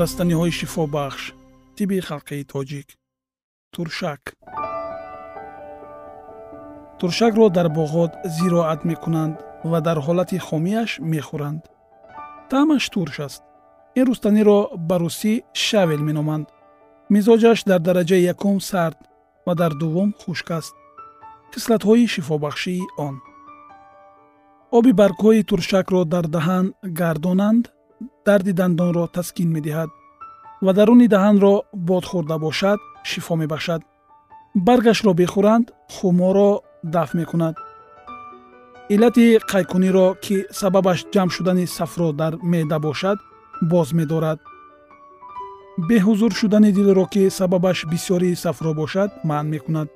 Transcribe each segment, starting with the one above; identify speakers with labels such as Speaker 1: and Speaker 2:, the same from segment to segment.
Speaker 1: растаниҳои шифобахш тиби халқии тоҷик туршак. туршакро дар боғот зироат мекунанд ва дар ҳолати хомияш мехӯранд. таъмаш турш аст. ин рустаниро ба русӣ шавел меноманд. мизоҷаш дар дараҷаи якум сард ва дар дуввум хушк аст. кислатҳои шифобахшии он. оби баргҳои туршакро дар таҳан гардонанд дарди дандонро таскин медиҳад ва даруни даҳанро бод хӯрда бошад шифо мебахшад. баргашро бихӯранд хуморо дафт мекунад. Иллати қайкуниро ки сабабаш ҷамъ шудани сафро дар меъда бошад боз медорад. беҳузур шудани дилро ки сабабаш бисёрии сафро бошад манъ мекунад.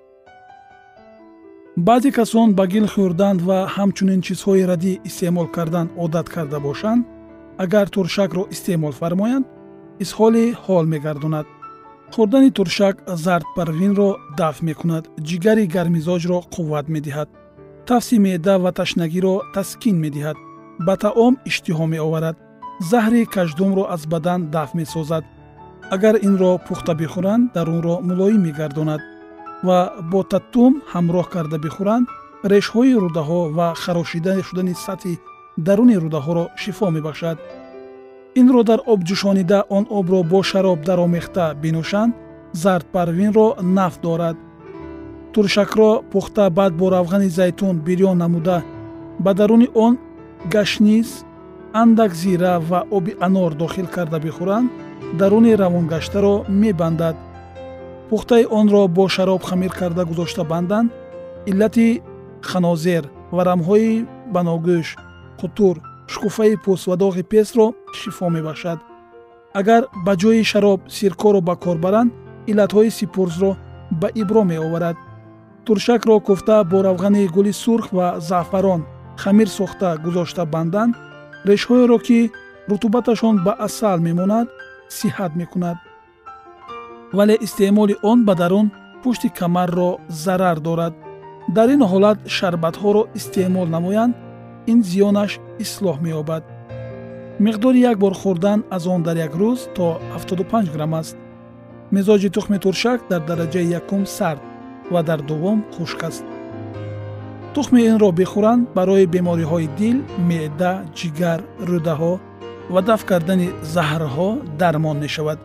Speaker 1: баъзе касон ба гил хӯрдан ва ҳамчунин чизҳои радӣ истеъмол кардан одат карда бошанд агар туршакро истеъмол фармоянд изҳоли ҳол мегардонад. Хӯрдани туршак зардпарвинро дафт мекунад ҷигари гармизоҷро қувват медиҳад тафси меъда ва ташнагиро таскин медиҳад ба таом иштиҳо меоварад заҳри каждумро аз бадан дафт месозад. Агар инро пухта бихӯранд дарунро мулоим мегардонад ва бо таттум ҳамроҳ карда бихӯранд решҳои рӯдаҳо ва харошида шудани сатҳи даруни рӯдаҳоро шифо мебахшад. инро дар об ҷӯшонида он обро бо шароб даромехта бинӯшанд зардпарвинро нафт дорад. туршакро пухта баъд бо равғани зайтун бирён намуда. ба даруни он гашниз андак зира ва оби анор дохил карда бихӯранд даруни равонгаштаро мебандад. пухтаи онро бо шароб хамир карда гузошта банданд иллати ханозер варамҳои баногӯш қутур шукуфаи пӯст ва доғи песро шифо мебахшад. Агар ба ҷои шароб сиркоро ба кор баранд иллатҳои сипурзро ба ибро меоварад. Туршакро куфта бо равғани гули сурх ва заъфарон хамир сохта гузошта банданд решҳоеро ки рутубаташон ба асал мемонад сиҳат мекунад. Вале истеъмоли он ба дарун пушти камарро зарар дорад. Дар ин ҳолат шарбатҳоро истеъмол намоянд ин зиёнаш ислоҳ меёбад. миқдори як бор хӯрдан аз он дар як рӯз то 75 грамм аст. мизоҷи тухми туршак дар дараҷаи якум сард ва дар дуввум хушк аст. тухми инро бихӯранд барои бемориҳои дил меъда ҷигар рӯдаҳо ва дафт кардани заҳрҳо дармон мешавад.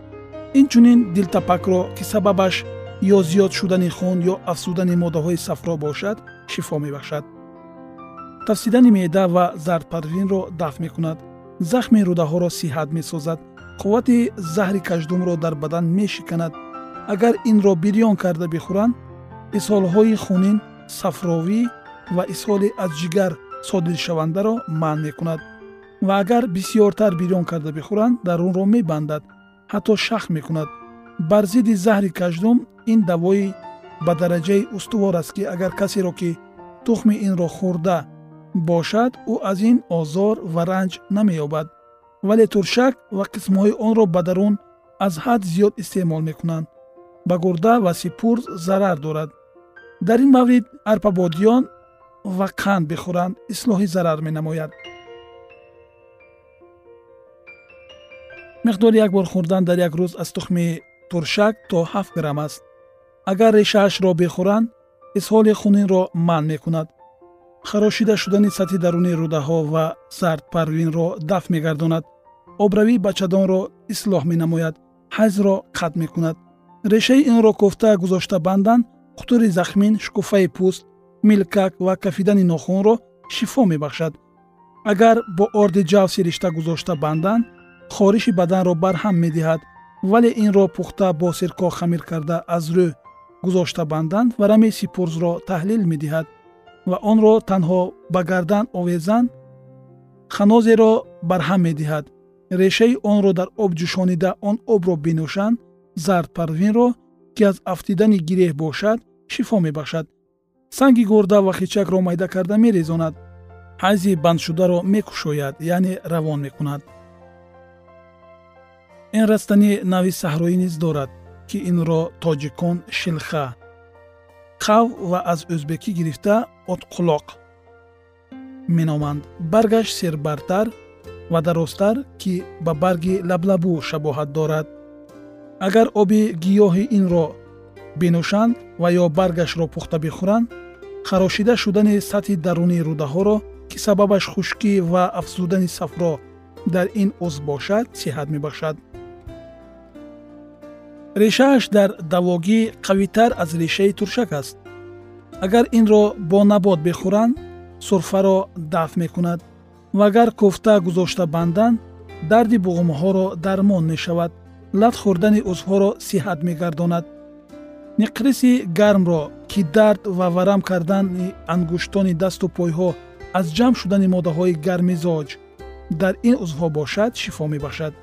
Speaker 1: инчунин дилтапакро ки сабабаш ё зиёд шудани хун ё афзудани моддаҳои сафро бошад шифо мебахшад тафсидани меъда ва зардпарвинро дафт мекунад. Захми рӯдаҳоро сиҳат месозад. Қуввати заҳри каждумро дар бадан мешиканад. Агар инро бирён карда бихӯранд исҳолҳои хунин сафровӣ ва исҳоли аз ҷигар содиршавандаро манъ мекунад. Ва агар бисьёртар бирён карда бихӯранд дарунро мебандад ҳатто шах мекунад. Бар зидди заҳри каждум ин давои ба дараҷаи устувор аст ки агар касеро ки тухми инро хӯрда бошад ӯ аз ин озор ва ранҷ намеёбад вале туршак ва қисмҳои онро ба дарун аз ҳад зиёд истеъмол мекунанд. Ба гурда ва сипурз зарар дорад. Дар ин маврид арпабодиён ва қанд бихӯранд ислоҳи зарар менамояд. Миқдори як бор хӯрдан дар як рӯз аз тухми туршак то ҳафт грамм аст. Агар решаашро бихӯранд исҳоли хунинро манъ мекунад харошида шудани сатҳи дарунии рӯдаҳо ва зардпарвинро дафт мегардонад. Обравии бачадонро ислоҳ менамояд ҳайзро қатъ мекунад. Решаи инро кофта гузошта бандан хутури захмин шукуфаи пӯст милкак ва кафидани нохунро шифо мебахшад. Агар бо орди ҷавси ришта гузошта бандан хориши баданро барҳам медиҳад вале инро пухта бо сирко хамир карда аз рӯ гузошта бандан варами сипурзро таҳлил медиҳад ва онро танҳо ба гардан овезан ханозеро барҳам медиҳад. Решаи онро дар об ҷӯшонида он обро бинӯшанд зардпарвинро ки аз афтидани гиреҳ бошад шифо мебахшад. Санги гурда ва хичакро майда карда мерезонад. Ҳайзи бандшударо мекушояд яъне равон мекунад. Ин растани нави саҳроӣ низ дорад ки инро тоҷикон шилха қав ва аз ӯзбекӣ гирифта отқулоқ. Меноманд баргаш сербартар ва дарозтар ки ба барги лаблабу шабоҳат дорад. Агар оби гиёҳи инро бинӯшанд ва ё баргашро пухта бихӯранд харошида шудани сатҳи дарунии рӯдаҳоро ки сабабаш хушкӣ ва афзудани сафро дар ин узв бошад сиҳат мебахшад решааш дар давогӣ қавитар аз решаи туршак аст. Агар инро бо набот бихӯранд сурфаро дафт мекунад ва агар кӯфта гузошта банданд дарди буғумҳоро дармон мешавад лат хӯрдани узвҳоро сиҳат мегардонад. Ниқриси гармро ки дард ва варам кардани ангуштони дасту пойҳо аз ҷамъ шудани моддаҳои гармизоҷ дар ин узвҳо бошад шифо мебахшад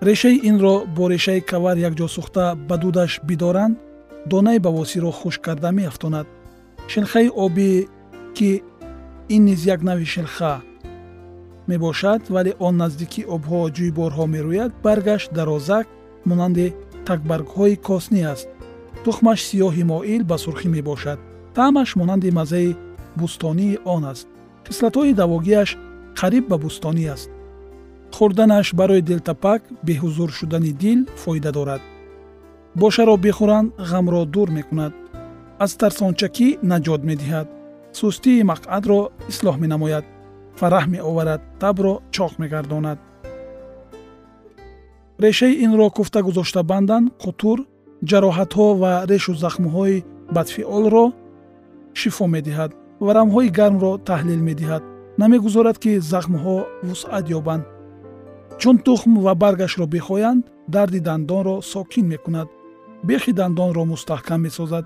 Speaker 1: решаи инро бо решаи кавар якҷо сӯхта ба дудаш бидоранд донаи бавосиро хушк карда меафтонад. Шилхаи обӣ ки ин низ як нави шилха мебошад вале он наздики обҳо ҷӯйборҳо мерӯяд баргаш дарозак монанди такбаргҳои коснӣ аст. Тухмаш сиёҳи моил ба сурхӣ мебошад. Таъмаш монанди маззаи бӯстонии он аст. Хислатҳои давогиаш қариб ба бӯстонӣ аст хӯрданаш барои дилтапак беҳузур шудани дил фоида дорад. Бошаро бихӯранд ғамро дур мекунад. Аз тарсончакӣ наҷот медиҳад. Сустии мақъадро ислоҳ менамояд. Фараҳ меоварад табро чоқ мегардонад. Решаи инро куфта гузошта бандан қутур ҷароҳатҳо ва решу захмҳои бадфиолро шифо медиҳад варамҳои гармро таҳлил медиҳад. Намегузорад ки захмҳо вусъат ёбанд чун тухм ва баргашро бихоянд дарди дандонро сокин мекунад. Бехи дандонро мустаҳкам месозад.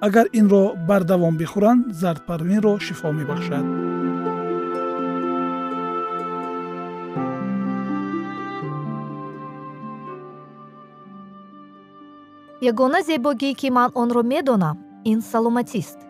Speaker 1: Агар инро бардавом бихӯранд зардпарвинро шифо мебахшад.
Speaker 2: Ягона зебогӣ ки ман онро медонам ин саломатист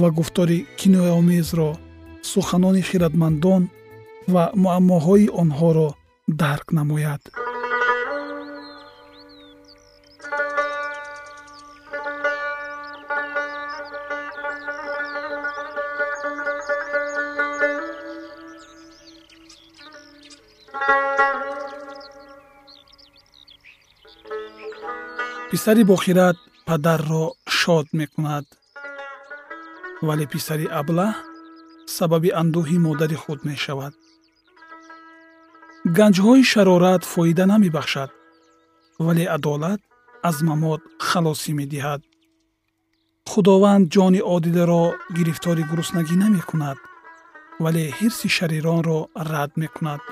Speaker 1: ва гуфтори кинояомезро суханони хиратмандон ва муаммоҳои онҳоро дарк намояд. Писари бохират падарро шод мекунад вале писари аблаҳ сабаби андӯҳи модари худ мешавад. Ганҷҳои шарорат фоида намебахшад вале адолат аз мамот халосӣ медиҳад. Худованд ҷони одиларо гирифтори гуруснагӣ намекунад вале ҳирси шариронро рад мекунад.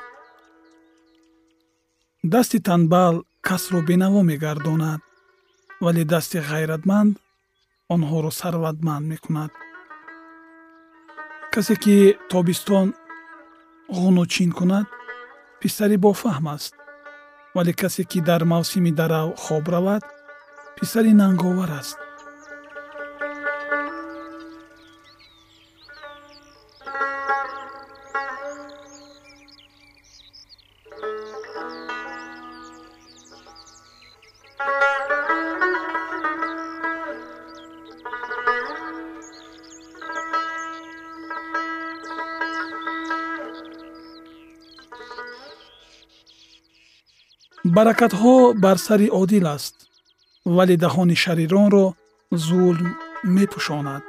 Speaker 1: Дасти танбал касро бенаво мегардонад вале дасти ғайратманд онҳоро сарватманд мекунад касе ки тобистон ғунучин кунад писари бофаҳм аст. Вале касе ки дар мавсими дарав хоб равад писари нанговар аст баракатҳо бар сари одил аст вале даҳони шариронро зулм мепӯшонад.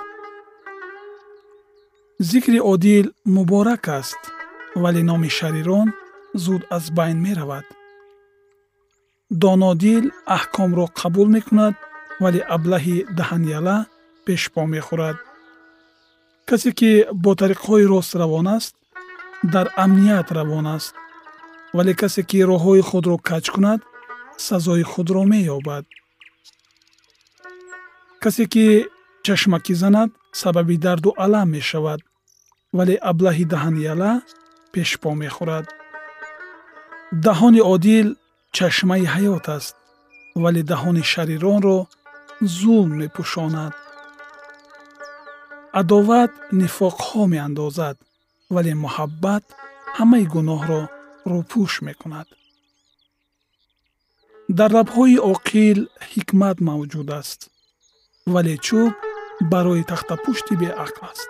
Speaker 1: Зикри одил муборак аст вале номи шарирон зуд аз байн меравад. Донодил аҳкомро қабул мекунад вале аблаҳи даҳанъяла пешпо мехӯрад. Касе ки бо тариқҳои рост равон аст дар амният равон аст вале касе ки роҳҳои худро каҷ кунад сазои худро меёбад. Касе ки чашмакӣ занад сабаби дарду алам мешавад вале аблаҳи даҳанъяла пешпо мехӯрад. Даҳони одил чашмаи ҳаёт аст вале даҳони шариронро зулм мепӯшонад. Адоват нифоқҳо меандозад вале муҳаббат ҳамаи гуноҳро рӯпӯш мекунад. Дар лабҳои оқил ҳикмат мавҷуд аст вале чӯб барои тахтапушти беақл аст.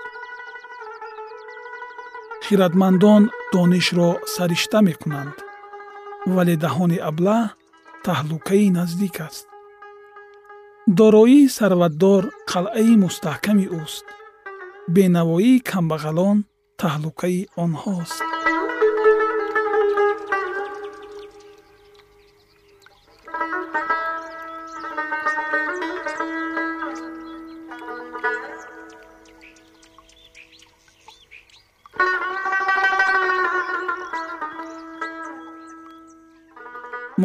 Speaker 1: Хиратмандон донишро саришта мекунанд вале даҳони аблаҳ таҳлукаи наздик аст. Дороии сарватдор қалъаи мустаҳками ӯст бенавоии камбағалон таҳлукаи онҳост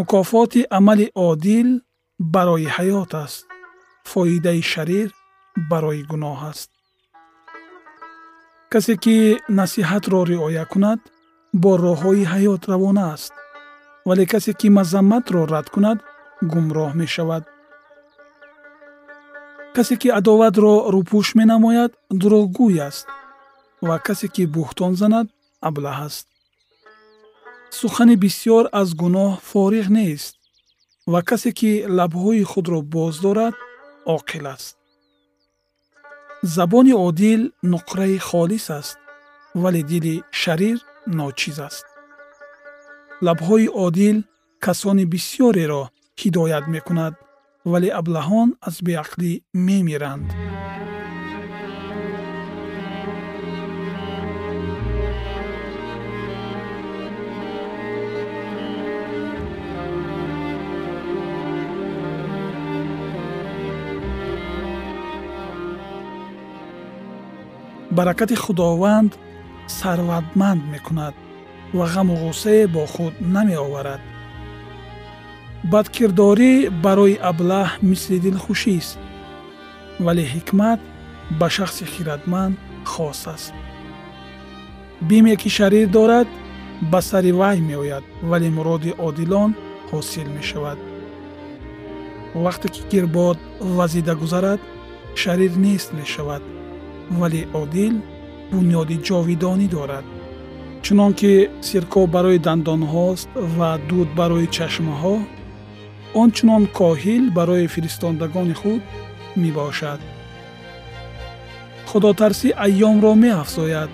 Speaker 1: мукофоти амали одил барои ҳаёт аст. Фоидаи шарир барои гуноҳ аст. Касе ки насиҳатро риоя кунад бо роҳҳои ҳаёт равона аст вале касе ки мазамматро рад кунад гумроҳ мешавад. Касе ки адоватро рӯпӯш менамояд дурӯғгӯй аст ва касе ки бӯҳтон занад аблаҳ аст сухани бисьёр аз гуноҳ фориғ нест ва касе ки лабҳои худро боз дорад оқил аст. Забони одил нуқраи холис аст вале дили шарир ночиз аст. Лабҳои одил касони бисьёреро ҳидоят мекунад вале аблаҳон аз беақлӣ мемиранд баракати худованд сарватманд мекунад ва ғаму ғуссе бо худ намеоварад. Бадкирдорӣ барои аблаҳ мисли дилхушист вале ҳикмат ба шахси хиратманд хос аст. Биме ки шарир дорад ба сари вай меояд вале муроди одилон ҳосил мешавад. Вақте ки гирбод вазида гузарад шарир нест мешавад вале одил бунёди ҷовидонӣ дорад чунон ки сирко барои дандонҳост ва дуд барои чашмаҳо он чунон коҳил барои фиристондагони худ мебошад худотарсӣ айёмро меафзояд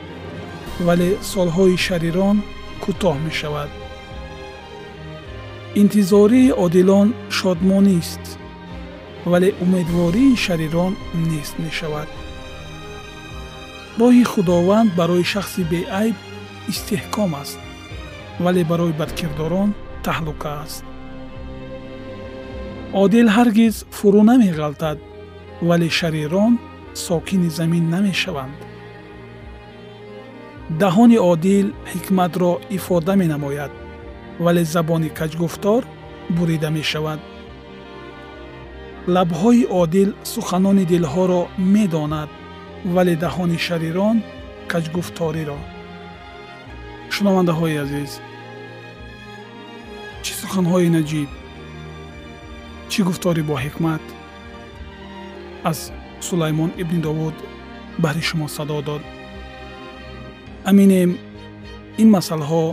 Speaker 1: вале солҳои шарирон кӯтоҳ мешавад интизории одилон шодмонист вале умедвории шарирон нест мешавад роҳи худованд барои шахси беайб истеҳком аст вале барои бадкирдорон таҳлука аст. Одил ҳаргиз фурӯ намеғалтад вале шарирон сокини замин намешаванд. Даҳони одил ҳикматро ифода менамояд вале забони каҷгуфтор бурида мешавад. Лабҳои одил суханони дилҳоро медонад вале даҳони шарирон каҷгуфториро. Шунавандаҳои азиз чӣ суханҳои наҷиб? Чӣ гуфторӣ бо ҳикмат? Аз сулаймон ибни довуд баҳри шумо садо дод. Аминем ин масъалаҳо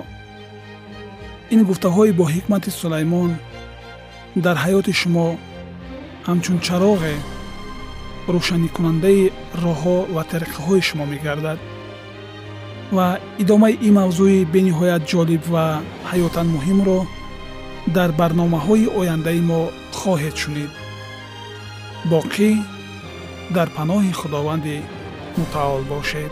Speaker 1: ин гуфтаҳои бо ҳикмати сулаймон дар ҳаёти шумо ҳамчун чароғе рӯшаникунандаи роҳҳо ва тариқаҳои шумо мегардад. Ва идомаи ин мавзӯи бениҳоят ҷолиб ва ҳаётан муҳимро дар барномаҳои ояндаи мо хоҳед шунид. Боқӣ дар паноҳи худованди мутаол бошед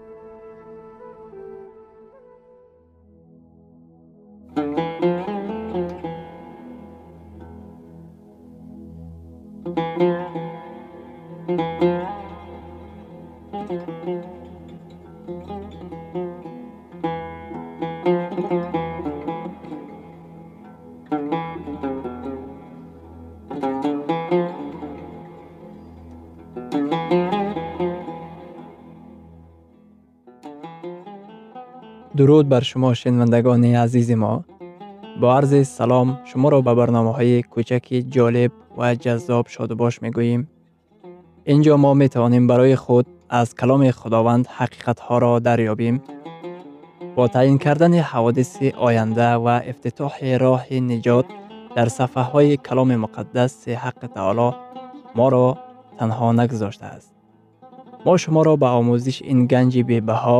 Speaker 3: дуруд бар шумо шунавандагони азизи мо бо арзи салом шуморо ба барномаҳои кӯчаки ҷолиб ва ҷаззоб шодубош мегӯем ин ҷо мо метавонем барои худ аз каломи худованд ҳақиқатҳоро дарёбем бо таъин кардани ҳаводиси оянда ва ифтитоҳи роҳиниҷот дар сафҳаҳои каломи муқаддаси ҳаққи таоло моро танҳо нагузоштааст мо шуморо ба омӯзиши ин ганҷи бебаҳо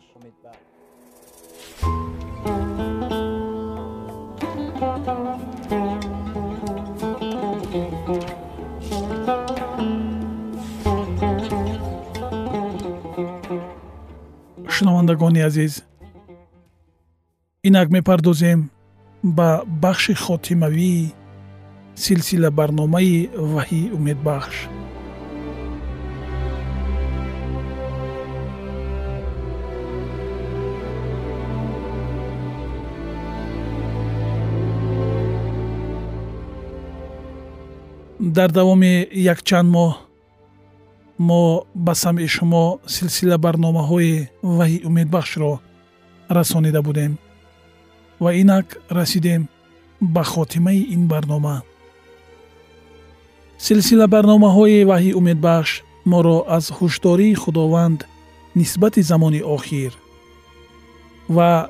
Speaker 1: Шунавандагони азиз. Инак мепардозем ба бахши хотимавии силсила барномаи ваҳии умедбахш дар давоми якчанд моҳ мо ба самъи шумо силсила барномаҳои ваҳи умедбахшро расонида будем. Ва инак расидем ба хотимаи ин барнома. Силсила барномаҳои ваҳи умедбахш моро аз ҳушдории худованд нисбати замони охир ва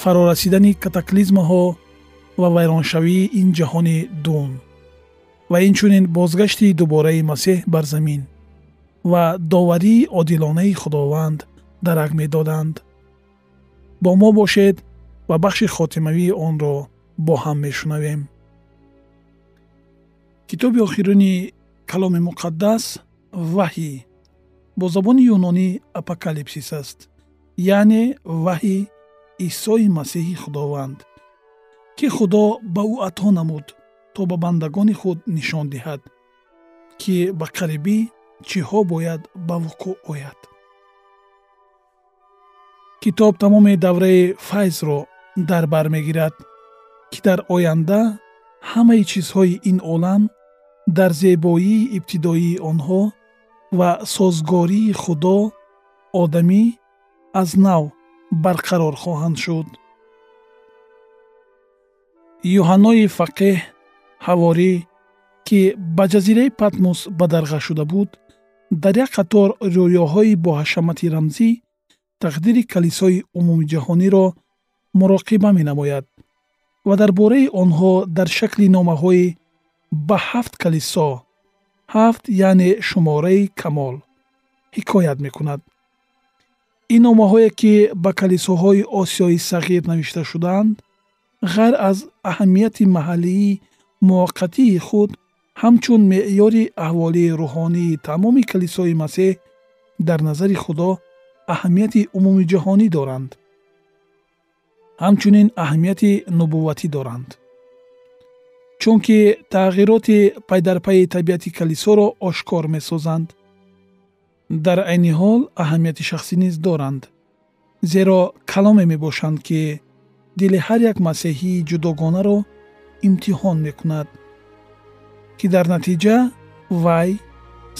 Speaker 1: фарорасидани катаклизмаҳо ва вайроншавии ин ҷаҳони дун ва инчунин бозгашти дубораи масеҳ бар замин ва доварии одилонаи худованд дарак медоданд. Бо мо бошед ва бахши хотимавии онро бо ҳам мешунавем. Китоби охирини каломи муқаддас ваҳӣ бо забони юнонӣ апокалипсис аст яъне ваҳӣ исои масеҳи худованд ки худо ба ӯ ато намуд то ба бандагони худ нишон диҳад ки ба қарибӣ чиҳо бояд ба вуқӯъ ояд. Китоб тамоми давраи файзро дар бар мегирад ки дар оянда ҳамаи чизҳои ин олам дар зебоии ибтидоии онҳо ва созгории худо одамӣ аз нав барқарор хоҳанд шуд. Юҳаннои фақеҳ ҳаворӣ ки ба ҷазираи патмос бадарға шуда буд дар як қатор рӯёҳои боҳашамати рамзӣ тақдири калисои умумиҷаҳониро муроқиба менамояд ва дар бораи онҳо дар шакли номаҳои ба ҳафт калисо ҳафт яъне шумораи камол ҳикоят мекунад. ин номаҳое ки ба калисоҳои осиёи сағир навишта шудаанд ғайр аз аҳамияти маҳаллии муваққатии худ ҳамчун меъёри аҳволии рӯҳонии тамоми калисои масеҳ дар назари худо аҳамияти умумиҷаҳонӣ доранд. Ҳамчунин аҳамияти нубувватӣ доранд. Чунки тағйироти пайдарпайи табиати калисоро ошкор месозанд дар айни ҳол аҳамияти шахсӣ низ доранд. Зеро каломе мебошанд ки дили ҳар як масеҳии ҷудогонаро имтиҳон мекунад ки дар натиҷа вай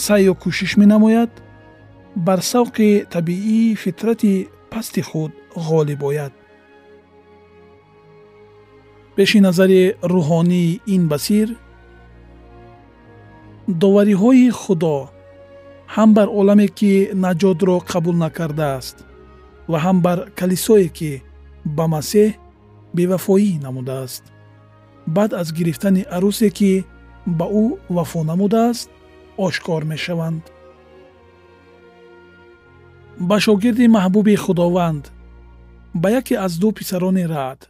Speaker 1: сайю кӯшиш менамояд бар савқи табиии фитрати пасти худ ғолиб ояд. Пеши назари рӯҳонии ин басир довариҳои худо ҳам бар оламе ки наҷотро қабул накардааст ва ҳам бар калисое ки ба масеҳ бевафоӣ намудааст. Баъд аз гирифтани арӯсе ки ба ӯ вафо намудааст ошкор мешаванд ба шогирди маҳбуби худованд ба яке аз ду писарони раъд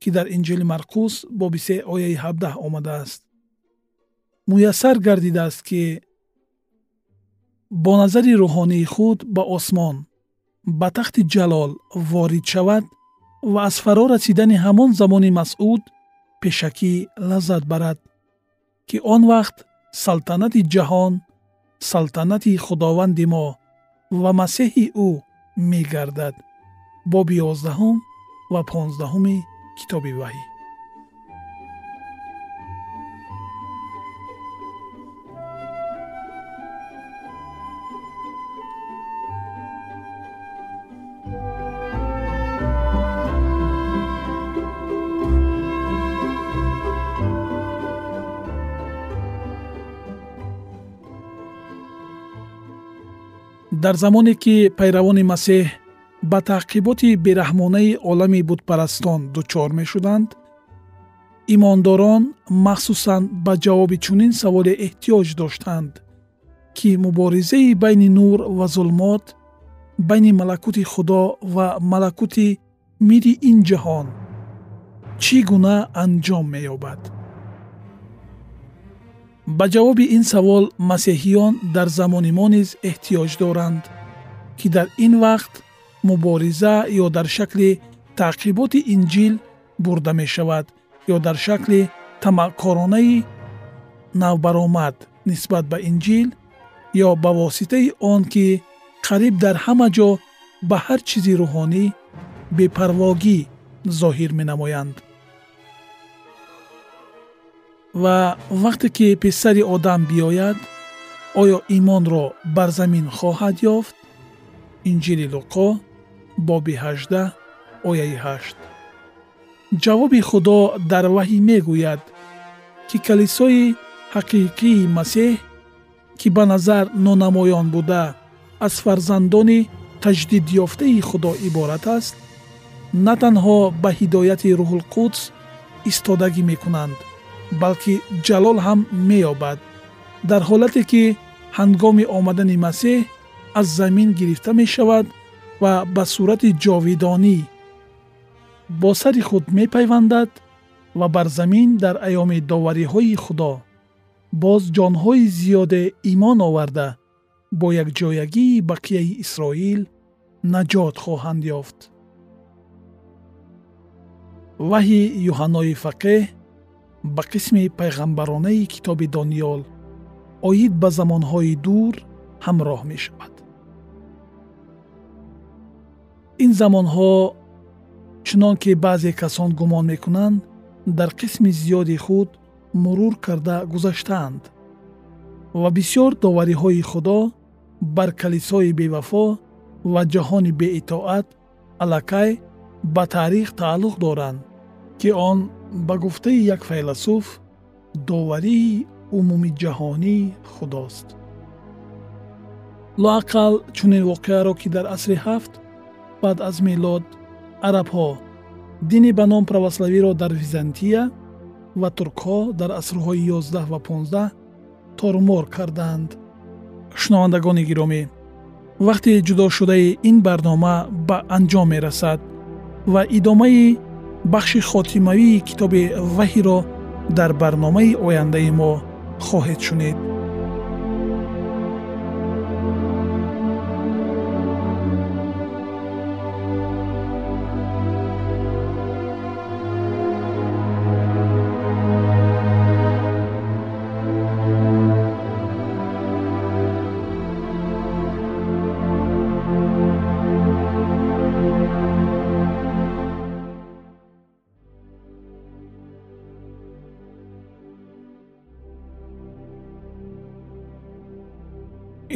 Speaker 1: ки дар инҷили марқус боби се ояи ҳабдаҳ омадааст муяссар гардидааст ки бо назари рӯҳонии худ ба осмон ба тахти ҷалол ворид шавад ва аз фаро расидани ҳамон замони масъуд пешакӣ лаззат барад ки он вақт салтанати ҷаҳон салтанати худованди мо ва масеҳи ӯ мегардад. Боби ёздаҳум ва понздаҳуми китоби ваҳӣ дар замоне ки пайравони масеҳ ба таъқиботи бераҳмонаи олами бутпарастон дучор мешуданд имондорон махсусан ба ҷавоби чунин саволе эҳтиёҷ доштанд ки муборизаи байни нур ва зулмот байни малакути худо ва малакути мири ин ҷаҳон чӣ гуна анҷом меёбад ба ҷавоби ин савол масеҳиён дар замони мо низ эҳтиёҷ доранд ки дар ин вақт мубориза ё дар шакли таъқиботи инҷил бурда мешавад ё дар шакли тамаъкоронаи навбаромад нисбат ба инҷил ё ба воситаи он ки қариб дар ҳама ҷо ба ҳар чизи рӯҳонӣ бепарвогӣ зоҳир менамоянд ва вақте ки писари одам биёяд оё имонро бар замин хоҳад ёфт? Инҷили луқо боби 18 ояи 8 ҷавоби худо дар ваҳӣ мегӯяд ки калисои ҳақиқии масеҳ ки ба назар нонамоён буда аз фарзандони таҷдидёфтаи худо иборат аст на танҳо ба ҳидояти рӯҳулқудс истодагӣ мекунанд балки ҷалол ҳам меёбад. Дар ҳолате ки ҳангоми омадани масеҳ аз замин гирифта мешавад ва ба сурати ҷовидонӣ бо сари худ мепайвандад ва бар замин дар айёми довариҳои худо боз ҷонҳои зиёде имон оварда бо якҷоягии бақияи исроил наҷот хоҳанд ёфт. Ваҳйи юҳаннои фақеҳ ба қисми пайғамбаронаи китоби дониёл оид ба замонҳои дур ҳамроҳ мешавад. Ин замонҳо чунон ки баъзе касон гумон мекунанд дар қисми зиёди худ мурур карда гузаштаанд ва бисьёр довариҳои худо бар калисои бевафо ва ҷаҳони беитоат аллакай ба таърих тааллуқ доранд ки он ба гуфтаи як файласуф доварии умумиҷаҳонии худост. Лоақал чунин воқеаро ки дар асри ҳафт баъд аз мелод арабҳо дини ба ном православиро дар византия ва туркҳо дар асрҳои 11 ва 15 торумор карданд. Шунавандагони гиромӣ вақте ҷудошудаи ин барнома ба анҷом мерасад ва идомаи бахши хотимавии китоби ваҳиро дар барномаи ояндаи мо хоҳед шунид